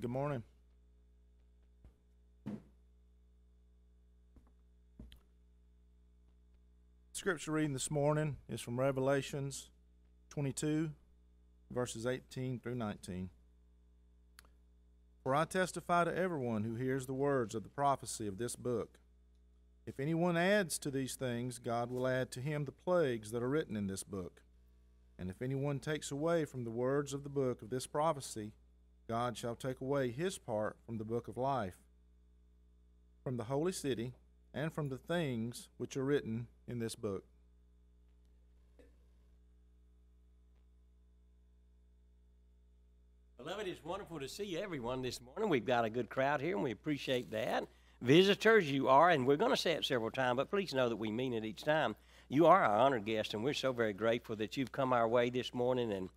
Good morning. Scripture reading this morning is from Revelations 22, verses 18 through 19. For I testify to everyone who hears the words of the prophecy of this book. If anyone adds to these things, God will add to him the plagues that are written in this book. And if anyone takes away from the words of the book of this prophecy, God shall take away his part from the book of life, from the holy city, and from the things which are written in this book. Beloved, it's wonderful to see everyone this morning. We've got a good crowd here, and we appreciate that. Visitors, you are, and we're going to say it several times, but please know that we mean it each time. You are our honored guest, and we're so very grateful that you've come our way this morning, and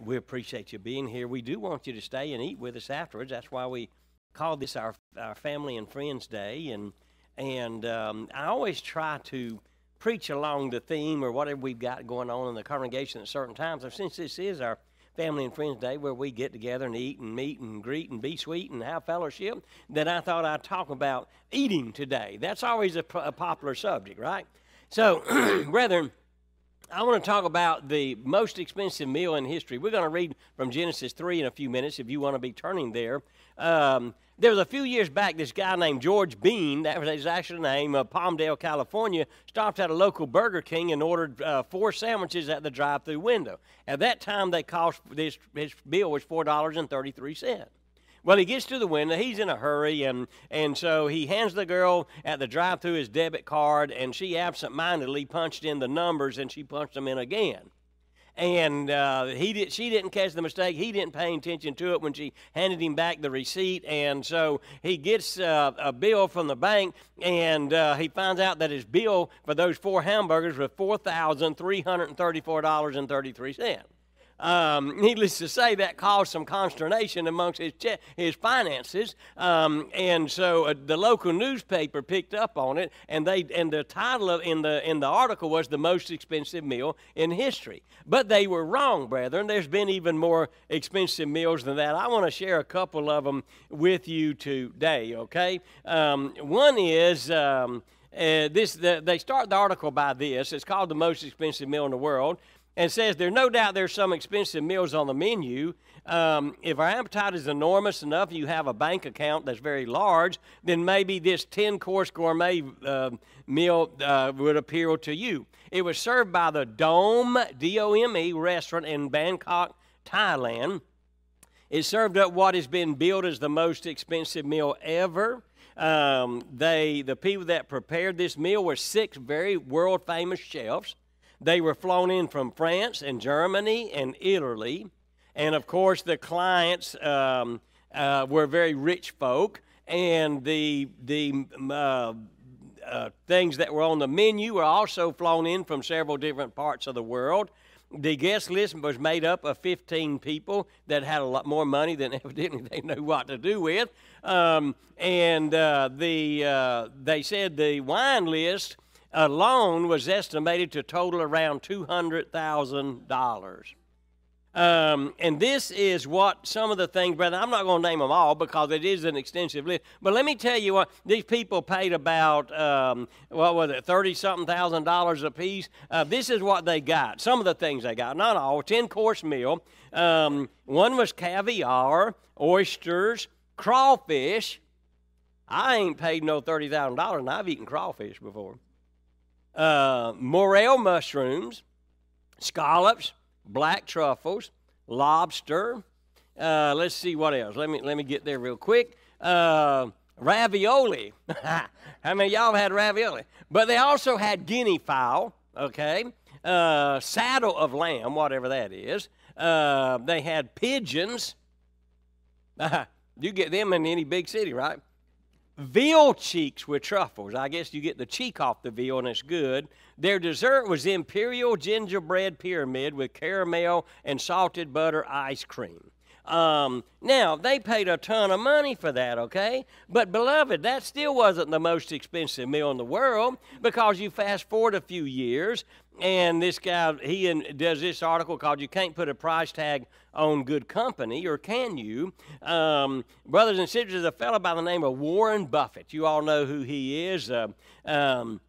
we appreciate you being here. We do want you to stay and eat with us afterwards. That's why we call this our, our Family and Friends Day, and and um, I always try to preach along the theme or whatever we've got going on in the congregation at certain times. And since this is our Family and Friends Day where we get together and eat and meet and greet and be sweet and have fellowship, that I thought I'd talk about eating today. That's always a, a popular subject, right? So, brethren, I want to talk about the most expensive meal in history. We're going to read from Genesis 3 in a few minutes if you want to be turning there. Um, there was a few years back, this guy named George Bean, that was his actual name, of Palmdale, California, stopped at a local Burger King and ordered uh, four sandwiches at the drive through window. At that time, they cost, this, his bill was $4.33. Well, he gets to the window. He's in a hurry, and, and so he hands the girl at the drive through his debit card, and she absent mindedly punched in the numbers, and she punched them in again. And uh, he did, she didn't catch the mistake. He didn't pay attention to it when she handed him back the receipt. And so he gets uh, a bill from the bank, and uh, he finds out that his bill for those four hamburgers was $4,334.33. Um, needless to say, that caused some consternation amongst his che- his finances, um, and so uh, the local newspaper picked up on it, and they and the title of, in the in the article was the most expensive meal in history. But they were wrong, brethren. There's been even more expensive meals than that. I want to share a couple of them with you today. Okay, um, one is. Um, uh, this the, they start the article by this. It's called the most expensive meal in the world and says there's no doubt there's some expensive meals on the menu. Um, if our appetite is enormous enough, you have a bank account that's very large, then maybe this 10 course gourmet uh, meal uh, would appeal to you. It was served by the Dome, D O M E, restaurant in Bangkok, Thailand. It served up what has been billed as the most expensive meal ever. Um, they, the people that prepared this meal were six very world famous chefs. They were flown in from France and Germany and Italy. And of course, the clients um, uh, were very rich folk. And the, the uh, uh, things that were on the menu were also flown in from several different parts of the world. The guest list was made up of 15 people that had a lot more money than evidently they knew what to do with. Um, and uh, the, uh, they said the wine list alone was estimated to total around $200,000. Um, and this is what some of the things, brother, I'm not going to name them all because it is an extensive list. But let me tell you what, these people paid about, um, what was it, 30 something thousand dollars a piece. Uh, this is what they got. Some of the things they got, not all, 10 course meal. Um, one was caviar, oysters, crawfish. I ain't paid no $30,000 and I've eaten crawfish before uh, morel mushrooms, scallops, black truffles, lobster. Uh, let's see what else. Let me let me get there real quick. Uh, ravioli. How many y'all have had ravioli? But they also had guinea fowl. Okay, uh, saddle of lamb, whatever that is. Uh, they had pigeons. you get them in any big city, right? Veal cheeks with truffles. I guess you get the cheek off the veal and it's good. Their dessert was imperial gingerbread pyramid with caramel and salted butter ice cream. Um, now, they paid a ton of money for that, okay? But, beloved, that still wasn't the most expensive meal in the world because you fast forward a few years, and this guy, he does this article called You Can't Put a Price Tag on Good Company, or can you? Um, brothers and sisters, a fellow by the name of Warren Buffett. You all know who he is. Uh, um,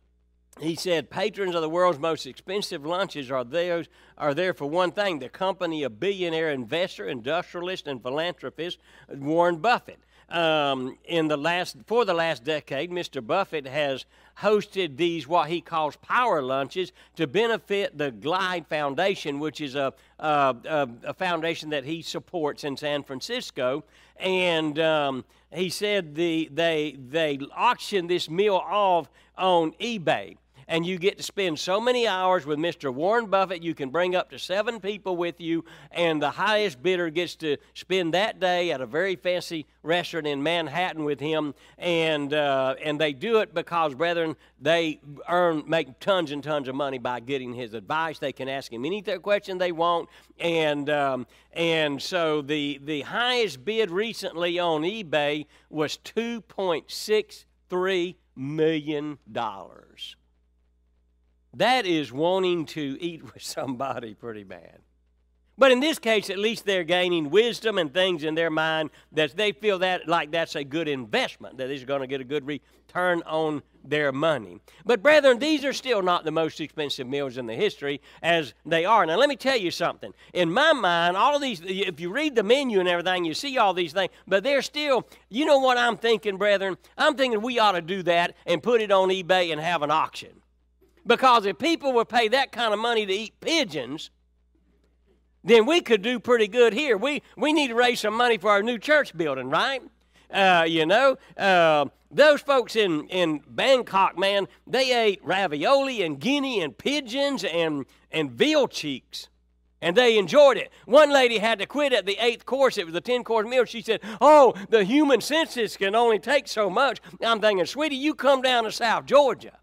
he said patrons of the world's most expensive lunches are those are there for one thing the company of billionaire investor industrialist and philanthropist warren buffett. Um, in the last for the last decade mr buffett has hosted these what he calls power lunches to benefit the glide foundation which is a, a, a foundation that he supports in san francisco. And um, he said the, they, they auction this meal off on ebay and you get to spend so many hours with Mr. Warren Buffett. You can bring up to seven people with you, and the highest bidder gets to spend that day at a very fancy restaurant in Manhattan with him. And uh, and they do it because, brethren, they earn make tons and tons of money by getting his advice. They can ask him any question they want, and um, and so the the highest bid recently on eBay was two point six three million dollars. That is wanting to eat with somebody pretty bad. But in this case, at least they're gaining wisdom and things in their mind that they feel that like that's a good investment, that is going to get a good return on their money. But brethren, these are still not the most expensive meals in the history as they are. Now let me tell you something. In my mind, all of these if you read the menu and everything, you see all these things, but they're still, you know what I'm thinking, brethren? I'm thinking we ought to do that and put it on eBay and have an auction. Because if people would pay that kind of money to eat pigeons, then we could do pretty good here. We, we need to raise some money for our new church building, right? Uh, you know, uh, those folks in, in Bangkok, man, they ate ravioli and guinea and pigeons and, and veal cheeks. And they enjoyed it. One lady had to quit at the eighth course. It was a 10 course meal. She said, Oh, the human senses can only take so much. I'm thinking, sweetie, you come down to South Georgia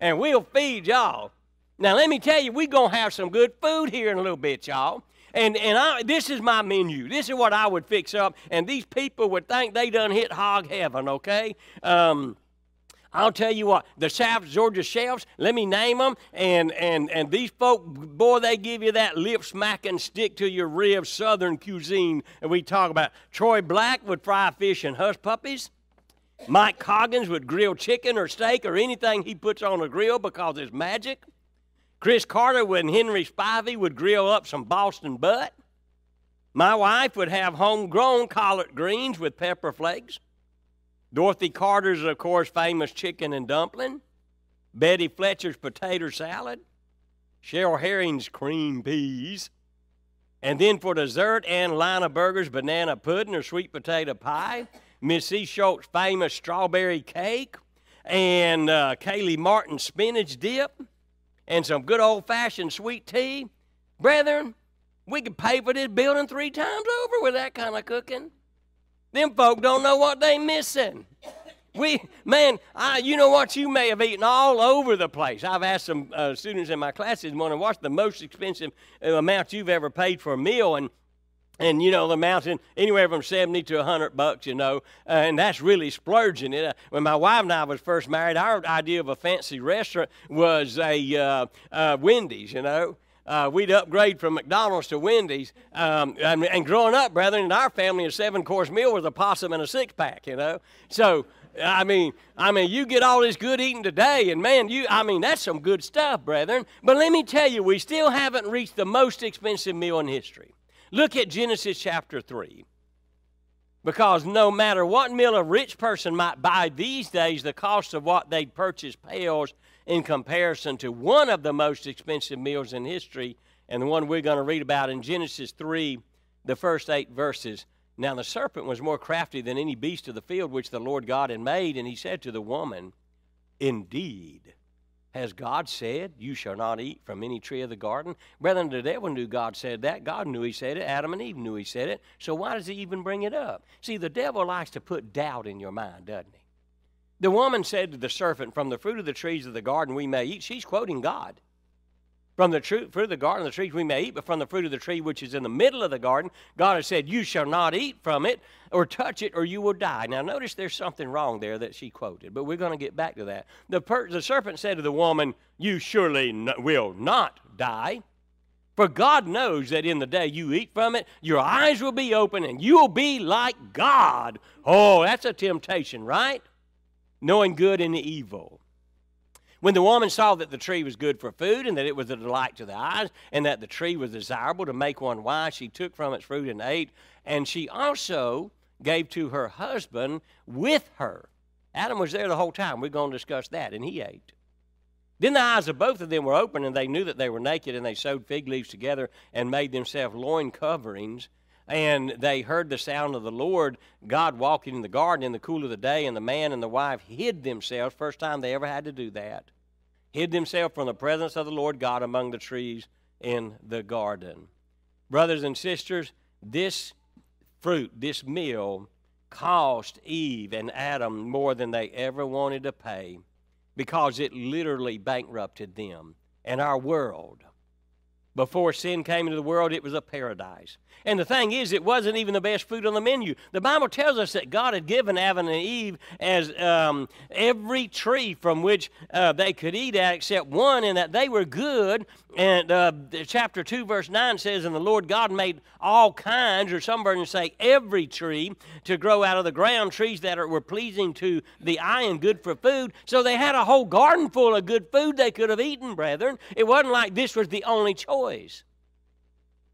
and we'll feed y'all. Now, let me tell you, we're going to have some good food here in a little bit, y'all. And, and I, this is my menu. This is what I would fix up. And these people would think they done hit hog heaven, okay? Um, I'll tell you what, the South Georgia chefs, let me name them, and, and, and these folk, boy, they give you that lip smacking, stick to your ribs southern cuisine that we talk about. Troy Black would fry fish and hush puppies. Mike Coggins would grill chicken or steak or anything he puts on a grill because it's magic. Chris Carter and Henry Spivey would grill up some Boston butt. My wife would have homegrown collard greens with pepper flakes. Dorothy Carter's, of course, famous chicken and dumpling. Betty Fletcher's potato salad. Cheryl Herring's cream peas. And then for dessert, Ann Lina Burger's banana pudding or sweet potato pie. Miss E. Schultz's famous strawberry cake, and uh, Kaylee Martin's spinach dip, and some good old fashioned sweet tea. Brethren, we could pay for this building three times over with that kind of cooking. Them folk don't know what they missing. We, man, I, you know what? You may have eaten all over the place. I've asked some uh, students in my classes morning, what's the most expensive uh, amount you've ever paid for a meal? And and you know the mountain anywhere from 70 to 100 bucks you know uh, and that's really splurging it uh, when my wife and i was first married our idea of a fancy restaurant was a uh, uh wendy's you know uh, we'd upgrade from mcdonald's to wendy's um, and, and, growing up brethren in our family a seven course meal was a possum and a six pack you know so I mean, I mean, you get all this good eating today, and man, you, I mean, that's some good stuff, brethren. But let me tell you, we still haven't reached the most expensive meal in history. Look at Genesis chapter 3. Because no matter what meal a rich person might buy these days, the cost of what they'd purchase pales in comparison to one of the most expensive meals in history, and the one we're going to read about in Genesis 3, the first eight verses. Now the serpent was more crafty than any beast of the field which the Lord God had made, and he said to the woman, Indeed, has God said, You shall not eat from any tree of the garden? Brethren, the devil knew God said that. God knew he said it. Adam and Eve knew he said it. So why does he even bring it up? See, the devil likes to put doubt in your mind, doesn't he? The woman said to the serpent, From the fruit of the trees of the garden we may eat. She's quoting God. From the fruit of the garden, the trees we may eat, but from the fruit of the tree which is in the middle of the garden, God has said, You shall not eat from it or touch it, or you will die. Now, notice there's something wrong there that she quoted, but we're going to get back to that. The, per- the serpent said to the woman, You surely will not die. For God knows that in the day you eat from it, your eyes will be open and you will be like God. Oh, that's a temptation, right? Knowing good and evil. When the woman saw that the tree was good for food, and that it was a delight to the eyes, and that the tree was desirable to make one wise, she took from its fruit and ate. And she also gave to her husband with her. Adam was there the whole time. We're going to discuss that, and he ate. Then the eyes of both of them were open, and they knew that they were naked, and they sewed fig leaves together and made themselves loin coverings. And they heard the sound of the Lord God walking in the garden in the cool of the day, and the man and the wife hid themselves. First time they ever had to do that. Hid themselves from the presence of the Lord God among the trees in the garden. Brothers and sisters, this fruit, this meal, cost Eve and Adam more than they ever wanted to pay because it literally bankrupted them and our world. Before sin came into the world, it was a paradise. And the thing is, it wasn't even the best food on the menu. The Bible tells us that God had given Adam and Eve as um, every tree from which uh, they could eat at except one, and that they were good. And uh, chapter 2, verse 9 says, And the Lord God made all kinds, or some versions say every tree, to grow out of the ground, trees that are, were pleasing to the eye and good for food. So they had a whole garden full of good food they could have eaten, brethren. It wasn't like this was the only choice.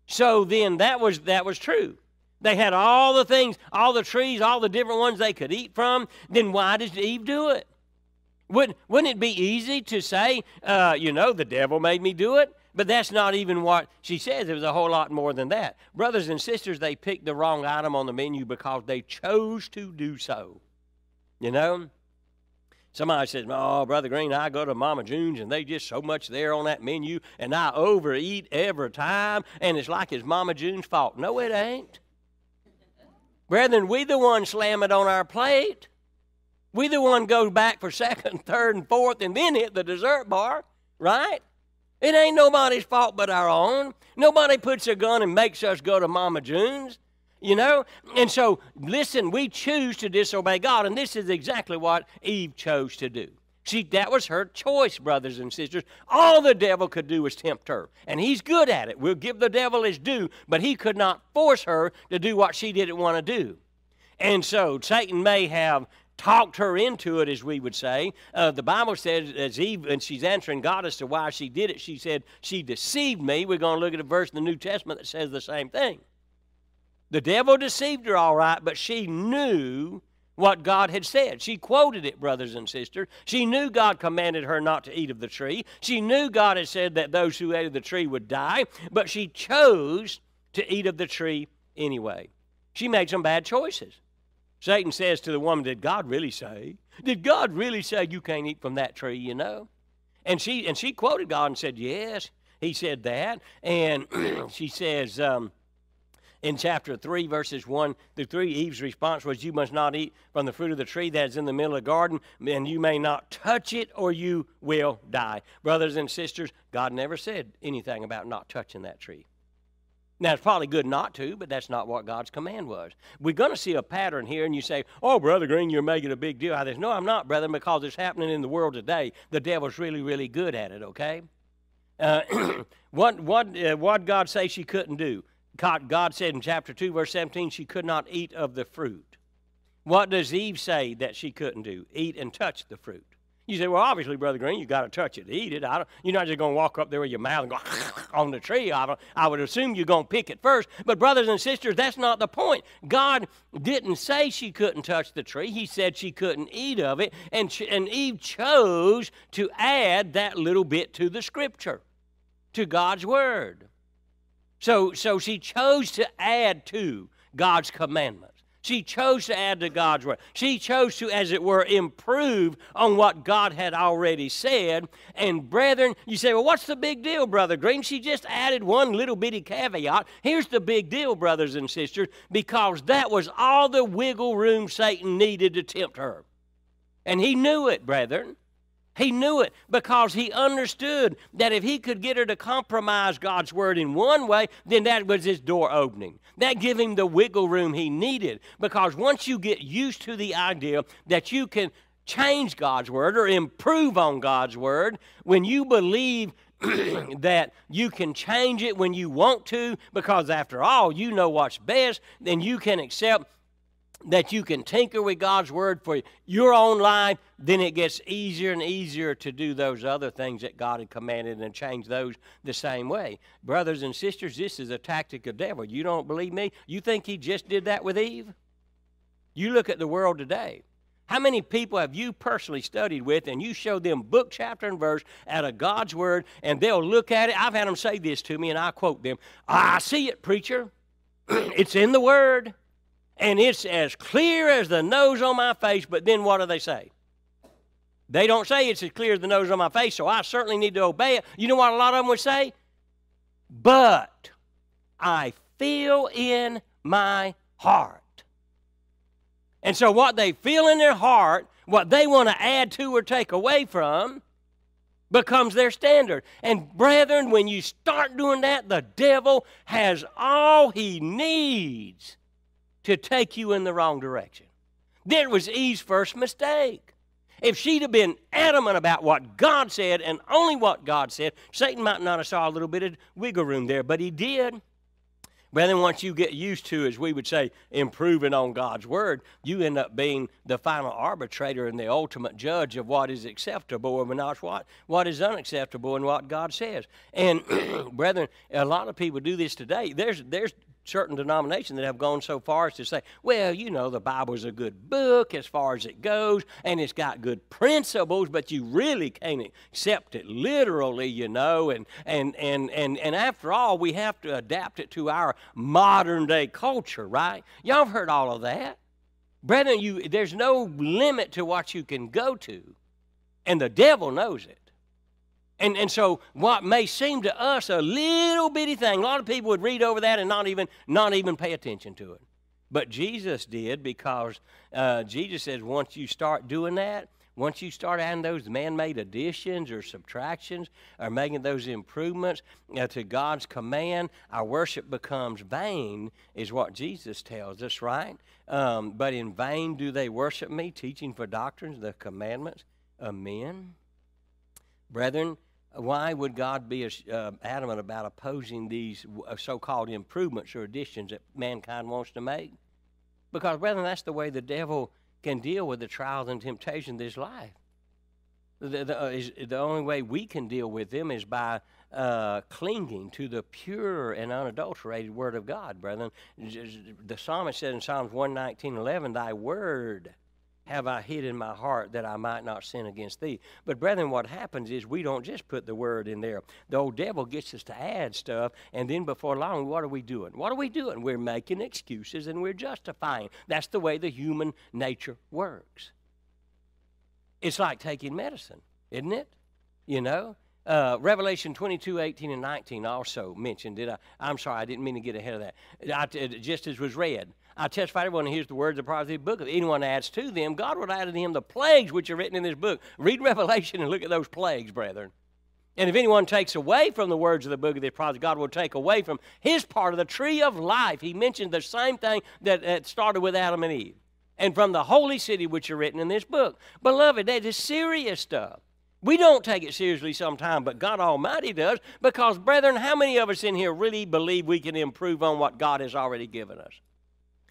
So then that was that was true. They had all the things, all the trees, all the different ones they could eat from. Then why did Eve do it? Wouldn't, wouldn't it be easy to say, uh, you know, the devil made me do it? But that's not even what she says. It was a whole lot more than that. Brothers and sisters, they picked the wrong item on the menu because they chose to do so. You know? Somebody says, Oh, Brother Green, I go to Mama June's and they just so much there on that menu and I overeat every time and it's like it's Mama June's fault. No, it ain't. Brethren, we the one slam it on our plate. We the one go back for second, third, and fourth and then hit the dessert bar, right? It ain't nobody's fault but our own. Nobody puts a gun and makes us go to Mama June's you know? And so, listen, we choose to disobey God, and this is exactly what Eve chose to do. See, that was her choice, brothers and sisters. All the devil could do was tempt her. And he's good at it. We'll give the devil his due, but he could not force her to do what she didn't want to do. And so Satan may have talked her into it, as we would say. Uh, the Bible says, as Eve, and she's answering God as to why she did it, she said, She deceived me. We're going to look at a verse in the New Testament that says the same thing. The devil deceived her all right, but she knew what God had said. She quoted it, brothers and sisters. She knew God commanded her not to eat of the tree. She knew God had said that those who ate of the tree would die, but she chose to eat of the tree anyway. She made some bad choices. Satan says to the woman, Did God really say? Did God really say you can't eat from that tree, you know? And she and she quoted God and said, Yes, he said that. And she says, um, in chapter 3, verses 1 through 3, Eve's response was, You must not eat from the fruit of the tree that is in the middle of the garden, and you may not touch it, or you will die. Brothers and sisters, God never said anything about not touching that tree. Now, it's probably good not to, but that's not what God's command was. We're going to see a pattern here, and you say, Oh, Brother Green, you're making a big deal out of this. No, I'm not, brother, because it's happening in the world today. The devil's really, really good at it, okay? Uh, what, what, uh, what God say she couldn't do? God, God said in chapter 2, verse 17, she could not eat of the fruit. What does Eve say that she couldn't do? Eat and touch the fruit. You say, well, obviously, Brother Green, you got to touch it eat it. you're not just going to walk up there with your mouth and go on the tree. I, I would assume you're going to pick it first. But, brothers and sisters, that's not the point. God didn't say she couldn't touch the tree, He said she couldn't eat of it. And, she, and Eve chose to add that little bit to the scripture, to God's word. So, so she chose to add to God's commandments. She chose to add to God's word. She chose to, as it were, improve on what God had already said. And brethren, you say, well, what's the big deal, Brother Green? She just added one little bitty caveat. Here's the big deal, brothers and sisters, because that was all the wiggle room Satan needed to tempt her. And he knew it, brethren. He knew it because he understood that if he could get her to compromise God's word in one way, then that was his door opening. That gave him the wiggle room he needed because once you get used to the idea that you can change God's word or improve on God's word, when you believe that you can change it when you want to, because after all, you know what's best, then you can accept that you can tinker with God's word for your own life, then it gets easier and easier to do those other things that God had commanded and change those the same way. Brothers and sisters, this is a tactic of devil. You don't believe me? You think he just did that with Eve? You look at the world today. How many people have you personally studied with and you show them book, chapter, and verse out of God's Word and they'll look at it? I've had them say this to me and I quote them I see it, preacher. it's in the Word and it's as clear as the nose on my face, but then what do they say? They don't say it's as clear as the nose on my face, so I certainly need to obey it. You know what a lot of them would say? But I feel in my heart. And so, what they feel in their heart, what they want to add to or take away from, becomes their standard. And, brethren, when you start doing that, the devil has all he needs to take you in the wrong direction. That was Eve's first mistake. If she'd have been adamant about what God said and only what God said, Satan might not have saw a little bit of wiggle room there, but he did. Brethren, once you get used to, as we would say, improving on God's word, you end up being the final arbitrator and the ultimate judge of what is acceptable and not what, what is unacceptable and what God says. And brethren, a lot of people do this today. There's there's certain denominations that have gone so far as to say, well, you know, the Bible is a good book as far as it goes, and it's got good principles, but you really can't accept it literally, you know. And and and and and after all, we have to adapt it to our modern day culture, right? Y'all have heard all of that. Brethren, you there's no limit to what you can go to, and the devil knows it. And, and so what may seem to us a little bitty thing, a lot of people would read over that and not even, not even pay attention to it. But Jesus did because uh, Jesus says once you start doing that, once you start adding those man made additions or subtractions or making those improvements uh, to God's command, our worship becomes vain, is what Jesus tells us, right? Um, but in vain do they worship me, teaching for doctrines the commandments of men. Brethren, why would God be uh, adamant about opposing these uh, so called improvements or additions that mankind wants to make? Because, brethren, that's the way the devil can deal with the trials and temptations of this life. The, the, uh, is, the only way we can deal with them is by uh, clinging to the pure and unadulterated Word of God, brethren. The psalmist said in Psalms 119 11, Thy Word have I hid in my heart that I might not sin against thee. But, brethren, what happens is we don't just put the word in there. The old devil gets us to add stuff, and then before long, what are we doing? What are we doing? We're making excuses and we're justifying. That's the way the human nature works. It's like taking medicine, isn't it? You know? Uh, Revelation 22, 18, and 19 also mentioned it. I, I'm sorry, I didn't mean to get ahead of that. I, just as was read. I testify to everyone who hears the words of the prophecy book. If anyone adds to them, God will add to him the plagues which are written in this book. Read Revelation and look at those plagues, brethren. And if anyone takes away from the words of the book of the prophecy, God will take away from his part of the tree of life. He mentioned the same thing that, that started with Adam and Eve. And from the holy city which are written in this book. Beloved, that is serious stuff. We don't take it seriously sometimes, but God Almighty does. Because, brethren, how many of us in here really believe we can improve on what God has already given us?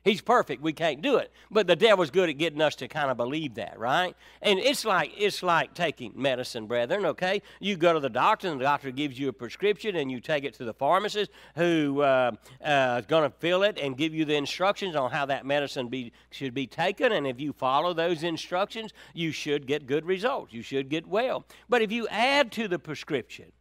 He's perfect. We can't do it. But the devil's good at getting us to kind of believe that, right? And it's like it's like taking medicine, brethren, okay? You go to the doctor and the doctor gives you a prescription and you take it to the pharmacist who uh, uh, is going to fill it and give you the instructions on how that medicine be, should be taken. And if you follow those instructions, you should get good results. You should get well. But if you add to the prescription,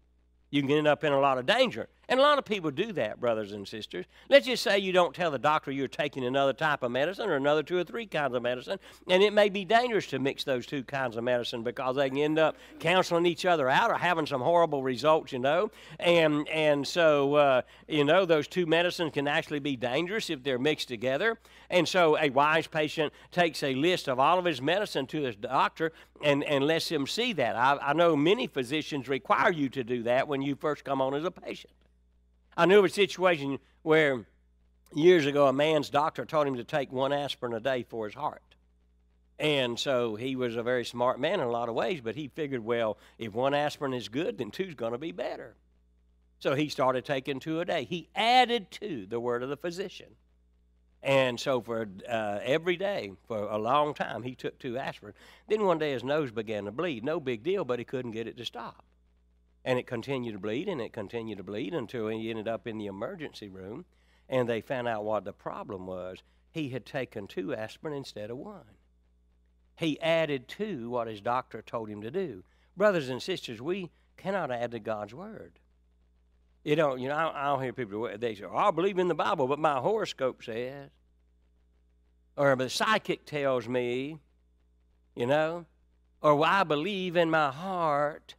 you can end up in a lot of danger. And a lot of people do that, brothers and sisters. Let's just say you don't tell the doctor you're taking another type of medicine or another two or three kinds of medicine, and it may be dangerous to mix those two kinds of medicine because they can end up counseling each other out or having some horrible results, you know. And and so uh, you know those two medicines can actually be dangerous if they're mixed together. And so a wise patient takes a list of all of his medicine to his doctor and, and lets him see that. I, I know many physicians require you to do that when you first come on as a patient. I knew of a situation where years ago a man's doctor told him to take one aspirin a day for his heart. And so he was a very smart man in a lot of ways, but he figured, well, if one aspirin is good, then two's going to be better. So he started taking two a day. He added to the word of the physician. And so for uh, every day, for a long time, he took two aspirin. Then one day his nose began to bleed. No big deal, but he couldn't get it to stop. And it continued to bleed and it continued to bleed until he ended up in the emergency room. And they found out what the problem was. He had taken two aspirin instead of one. He added to what his doctor told him to do. Brothers and sisters, we cannot add to God's word. You don't, you know, I, don't hear people, they say, oh, I believe in the Bible, but my horoscope says. Or the psychic tells me, you know. Or well, I believe in my heart.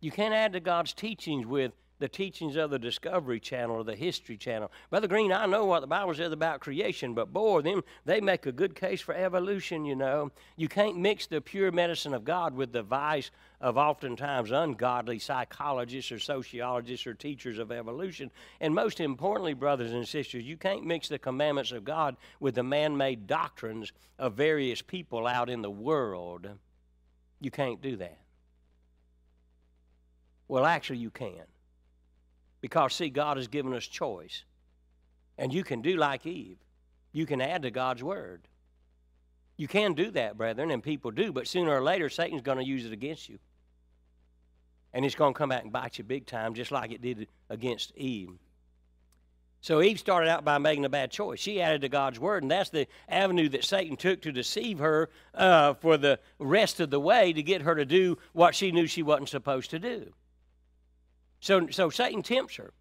You can't add to God's teachings with the teachings of the Discovery Channel or the History Channel. Brother Green, I know what the Bible says about creation, but boy, them they make a good case for evolution, you know. You can't mix the pure medicine of God with the vice of oftentimes ungodly psychologists or sociologists or teachers of evolution. And most importantly, brothers and sisters, you can't mix the commandments of God with the man made doctrines of various people out in the world. You can't do that. Well, actually, you can. Because, see, God has given us choice. And you can do like Eve, you can add to God's word. You can do that, brethren, and people do, but sooner or later, Satan's going to use it against you. And it's going to come back and bite you big time, just like it did against Eve. So Eve started out by making a bad choice. She added to God's word, and that's the avenue that Satan took to deceive her uh, for the rest of the way to get her to do what she knew she wasn't supposed to do. So, so Satan tempts her.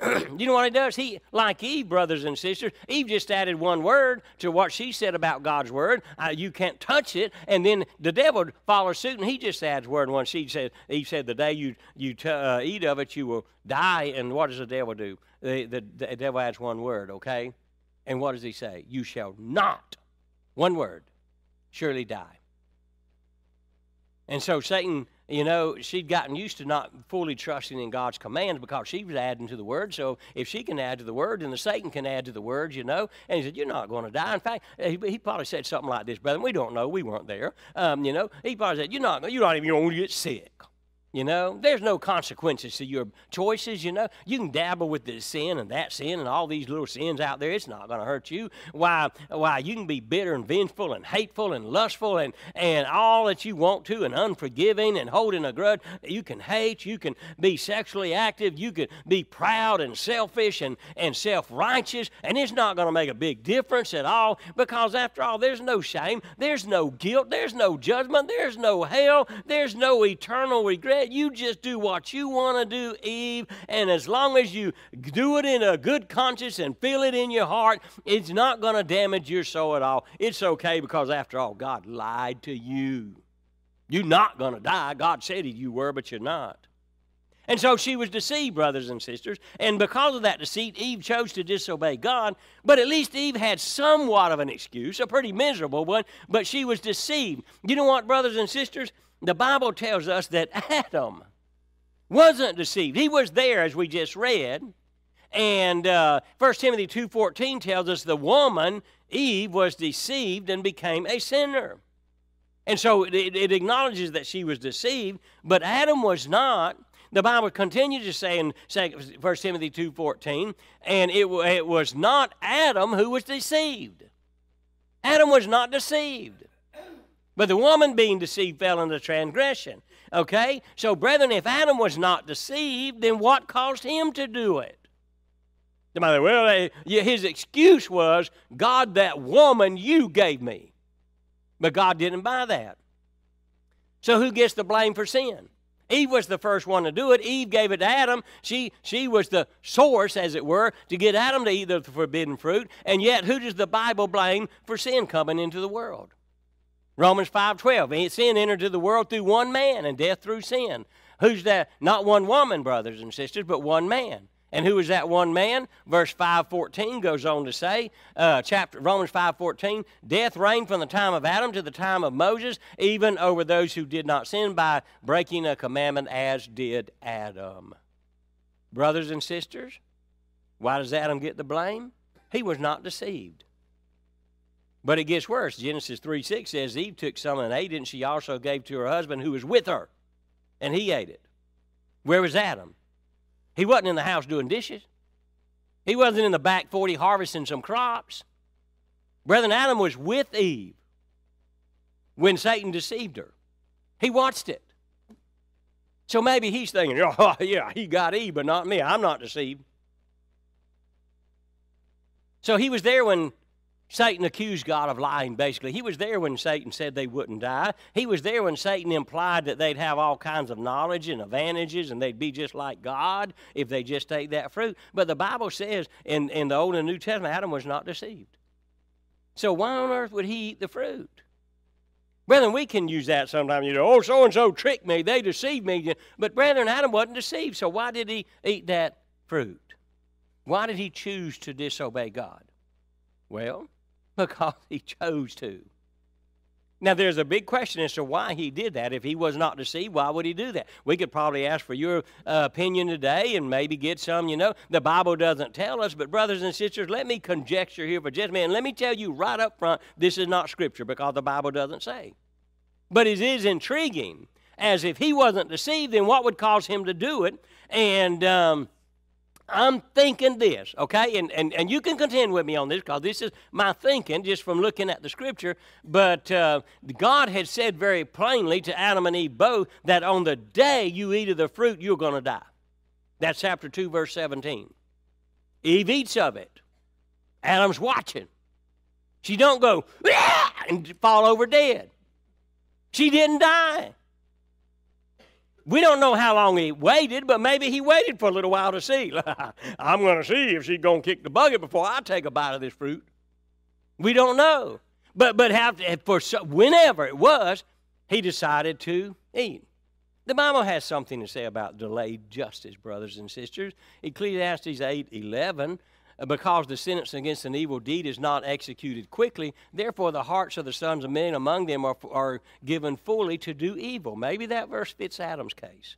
you know what he does? He, like Eve, brothers and sisters, Eve just added one word to what she said about God's word. Uh, you can't touch it. And then the devil follows suit, and he just adds word one. She said, Eve said, the day you, you t- uh, eat of it, you will die. And what does the devil do? The, the, the devil adds one word, okay? And what does he say? You shall not, one word, surely die. And so Satan you know, she'd gotten used to not fully trusting in God's commands because she was adding to the word. So if she can add to the word, then the Satan can add to the words, you know. And he said, You're not going to die. In fact, he, he, probably said something like this, brother. We don't know. We weren't there. Um, you know, he probably said, You're not, you're not even going to get sick. You know, there's no consequences to your choices. You know, you can dabble with this sin and that sin and all these little sins out there. It's not going to hurt you. Why? Why? You can be bitter and vengeful and hateful and lustful and and all that you want to and unforgiving and holding a grudge. You can hate. You can be sexually active. You can be proud and selfish and and self righteous. And it's not going to make a big difference at all because after all, there's no shame. There's no guilt. There's no judgment. There's no hell. There's no eternal regret you just do what you want to do, Eve, and as long as you do it in a good conscience and feel it in your heart, it's not going to damage your soul at all. It's okay because, after all, God lied to you. You're not going to die. God said you were, but you're not. And so she was deceived, brothers and sisters. And because of that deceit, Eve chose to disobey God. But at least Eve had somewhat of an excuse, a pretty miserable one, but she was deceived. You know what, brothers and sisters? The Bible tells us that Adam wasn't deceived. He was there, as we just read. And uh, 1 Timothy 2.14 tells us the woman, Eve, was deceived and became a sinner. And so it, it acknowledges that she was deceived, but Adam was not. The Bible continues to say in 1 Timothy 2.14, and it, it was not Adam who was deceived. Adam was not deceived. But the woman being deceived fell into transgression. Okay? So, brethren, if Adam was not deceived, then what caused him to do it? The mother, well, eh, his excuse was, God, that woman you gave me. But God didn't buy that. So, who gets the blame for sin? Eve was the first one to do it. Eve gave it to Adam. She, she was the source, as it were, to get Adam to eat the forbidden fruit. And yet, who does the Bible blame for sin coming into the world? Romans 5.12, sin entered into the world through one man, and death through sin. Who's that? Not one woman, brothers and sisters, but one man. And who is that one man? Verse 5:14 goes on to say, uh, chapter Romans 5:14, death reigned from the time of Adam to the time of Moses, even over those who did not sin by breaking a commandment, as did Adam. Brothers and sisters, why does Adam get the blame? He was not deceived. But it gets worse. Genesis 3 6 says Eve took some and ate it, and she also gave to her husband who was with her, and he ate it. Where was Adam? He wasn't in the house doing dishes. He wasn't in the back 40 harvesting some crops. Brethren, Adam was with Eve when Satan deceived her. He watched it. So maybe he's thinking, oh, yeah, he got Eve, but not me. I'm not deceived. So he was there when Satan accused God of lying, basically. He was there when Satan said they wouldn't die. He was there when Satan implied that they'd have all kinds of knowledge and advantages and they'd be just like God if they just ate that fruit. But the Bible says in, in the Old and New Testament, Adam was not deceived. So why on earth would he eat the fruit? Brethren, we can use that sometimes. You know, oh, so and so tricked me, they deceived me. But brethren, Adam wasn't deceived. So why did he eat that fruit? Why did he choose to disobey God? Well, because he chose to. Now, there's a big question as to why he did that. If he was not deceived, why would he do that? We could probably ask for your uh, opinion today and maybe get some, you know. The Bible doesn't tell us, but brothers and sisters, let me conjecture here for just a minute. Let me tell you right up front this is not Scripture because the Bible doesn't say. But it is intriguing, as if he wasn't deceived, then what would cause him to do it? And. Um, I'm thinking this, okay? And, and, and you can contend with me on this because this is my thinking just from looking at the scripture. But uh, God had said very plainly to Adam and Eve both that on the day you eat of the fruit, you're going to die. That's chapter 2, verse 17. Eve eats of it. Adam's watching. She don't go and fall over dead. She didn't die. We don't know how long he waited, but maybe he waited for a little while to see. I'm going to see if she's going to kick the bucket before I take a bite of this fruit. We don't know. But, but have for whenever it was, he decided to eat. The Bible has something to say about delayed justice, brothers and sisters. Ecclesiastes 8 11 because the sentence against an evil deed is not executed quickly, therefore the hearts of the sons of men among them are, are given fully to do evil. Maybe that verse fits Adam's case.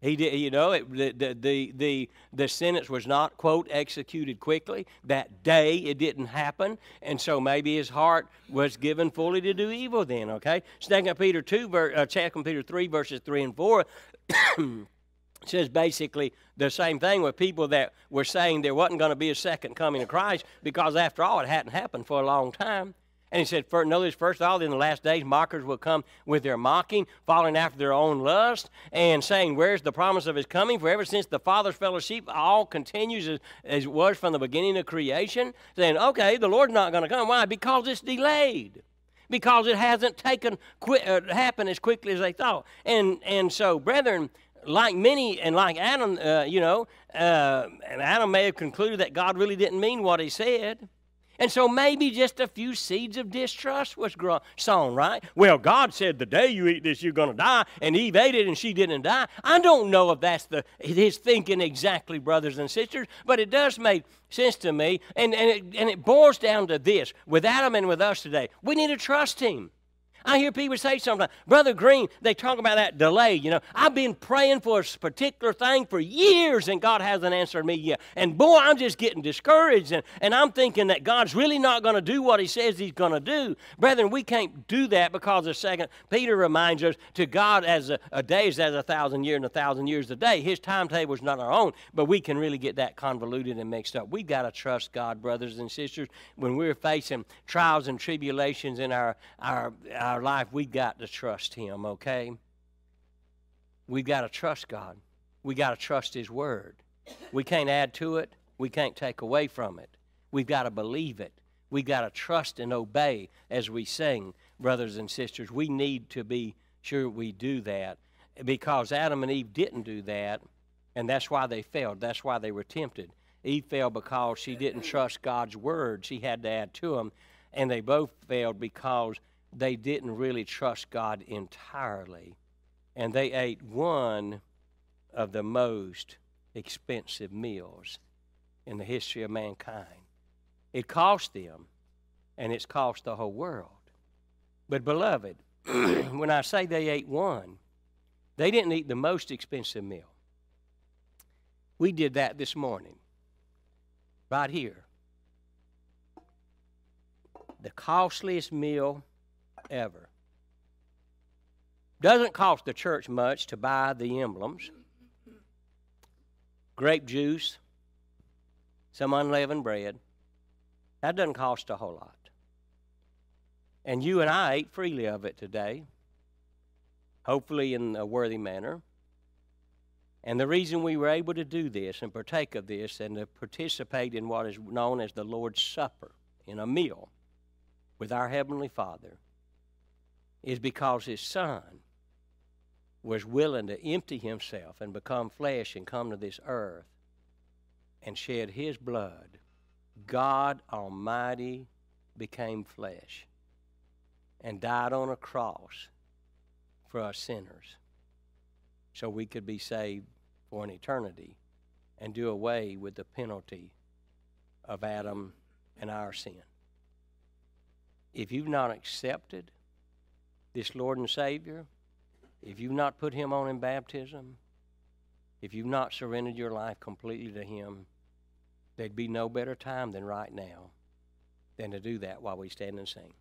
He did, you know, it, the, the, the, the sentence was not, quote, executed quickly. That day it didn't happen. And so maybe his heart was given fully to do evil then, okay? Second Peter 2, uh, 2 Peter 3, verses 3 and 4 says basically the same thing with people that were saying there wasn't going to be a second coming of Christ because after all it hadn't happened for a long time. And he said, for, notice first of all, in the last days, mockers will come with their mocking, following after their own lust, and saying, Where's the promise of his coming? For ever since the Father's fellowship, all continues as, as it was from the beginning of creation. Saying, Okay, the Lord's not going to come. Why? Because it's delayed. Because it hasn't taken qui- uh, happened as quickly as they thought. And, and so, brethren, like many, and like Adam, uh, you know, uh, and Adam may have concluded that God really didn't mean what he said. And so maybe just a few seeds of distrust was grown, sown, right? Well, God said the day you eat this, you're going to die, and Eve ate it and she didn't die. I don't know if that's the, his thinking exactly, brothers and sisters, but it does make sense to me. And, and, it, and it boils down to this with Adam and with us today we need to trust him. I hear people say sometimes, Brother Green, they talk about that delay. You know, I've been praying for a particular thing for years and God hasn't answered me yet. And boy, I'm just getting discouraged and, and I'm thinking that God's really not going to do what He says He's going to do. Brethren, we can't do that because the second Peter reminds us to God as a, a day is as a thousand years and a thousand years a day. His timetable is not our own, but we can really get that convoluted and mixed up. We've got to trust God, brothers and sisters, when we're facing trials and tribulations in our, our, our our life, we got to trust Him, okay? We've got to trust God. We got to trust His Word. We can't add to it. We can't take away from it. We've got to believe it. We've got to trust and obey as we sing, brothers and sisters. We need to be sure we do that. because Adam and Eve didn't do that, and that's why they failed. That's why they were tempted. Eve failed because she didn't trust God's word. She had to add to them, and they both failed because they didn't really trust God entirely, and they ate one of the most expensive meals in the history of mankind. It cost them, and it's cost the whole world. But, beloved, when I say they ate one, they didn't eat the most expensive meal. We did that this morning, right here. The costliest meal ever. Doesn't cost the church much to buy the emblems grape juice, some unleavened bread. That doesn't cost a whole lot. And you and I ate freely of it today, hopefully in a worthy manner. And the reason we were able to do this and partake of this and to participate in what is known as the Lord's Supper, in a meal with our Heavenly Father, is because His Son was willing to empty Himself and become flesh and come to this earth and shed His blood. God Almighty became flesh and died on a cross for us sinners so we could be saved for an eternity and do away with the penalty of Adam and our sin. If you've not accepted this Lord and Savior, if you've not put Him on in baptism, if you've not surrendered your life completely to Him, there'd be no better time than right now than to do that while we stand and sing.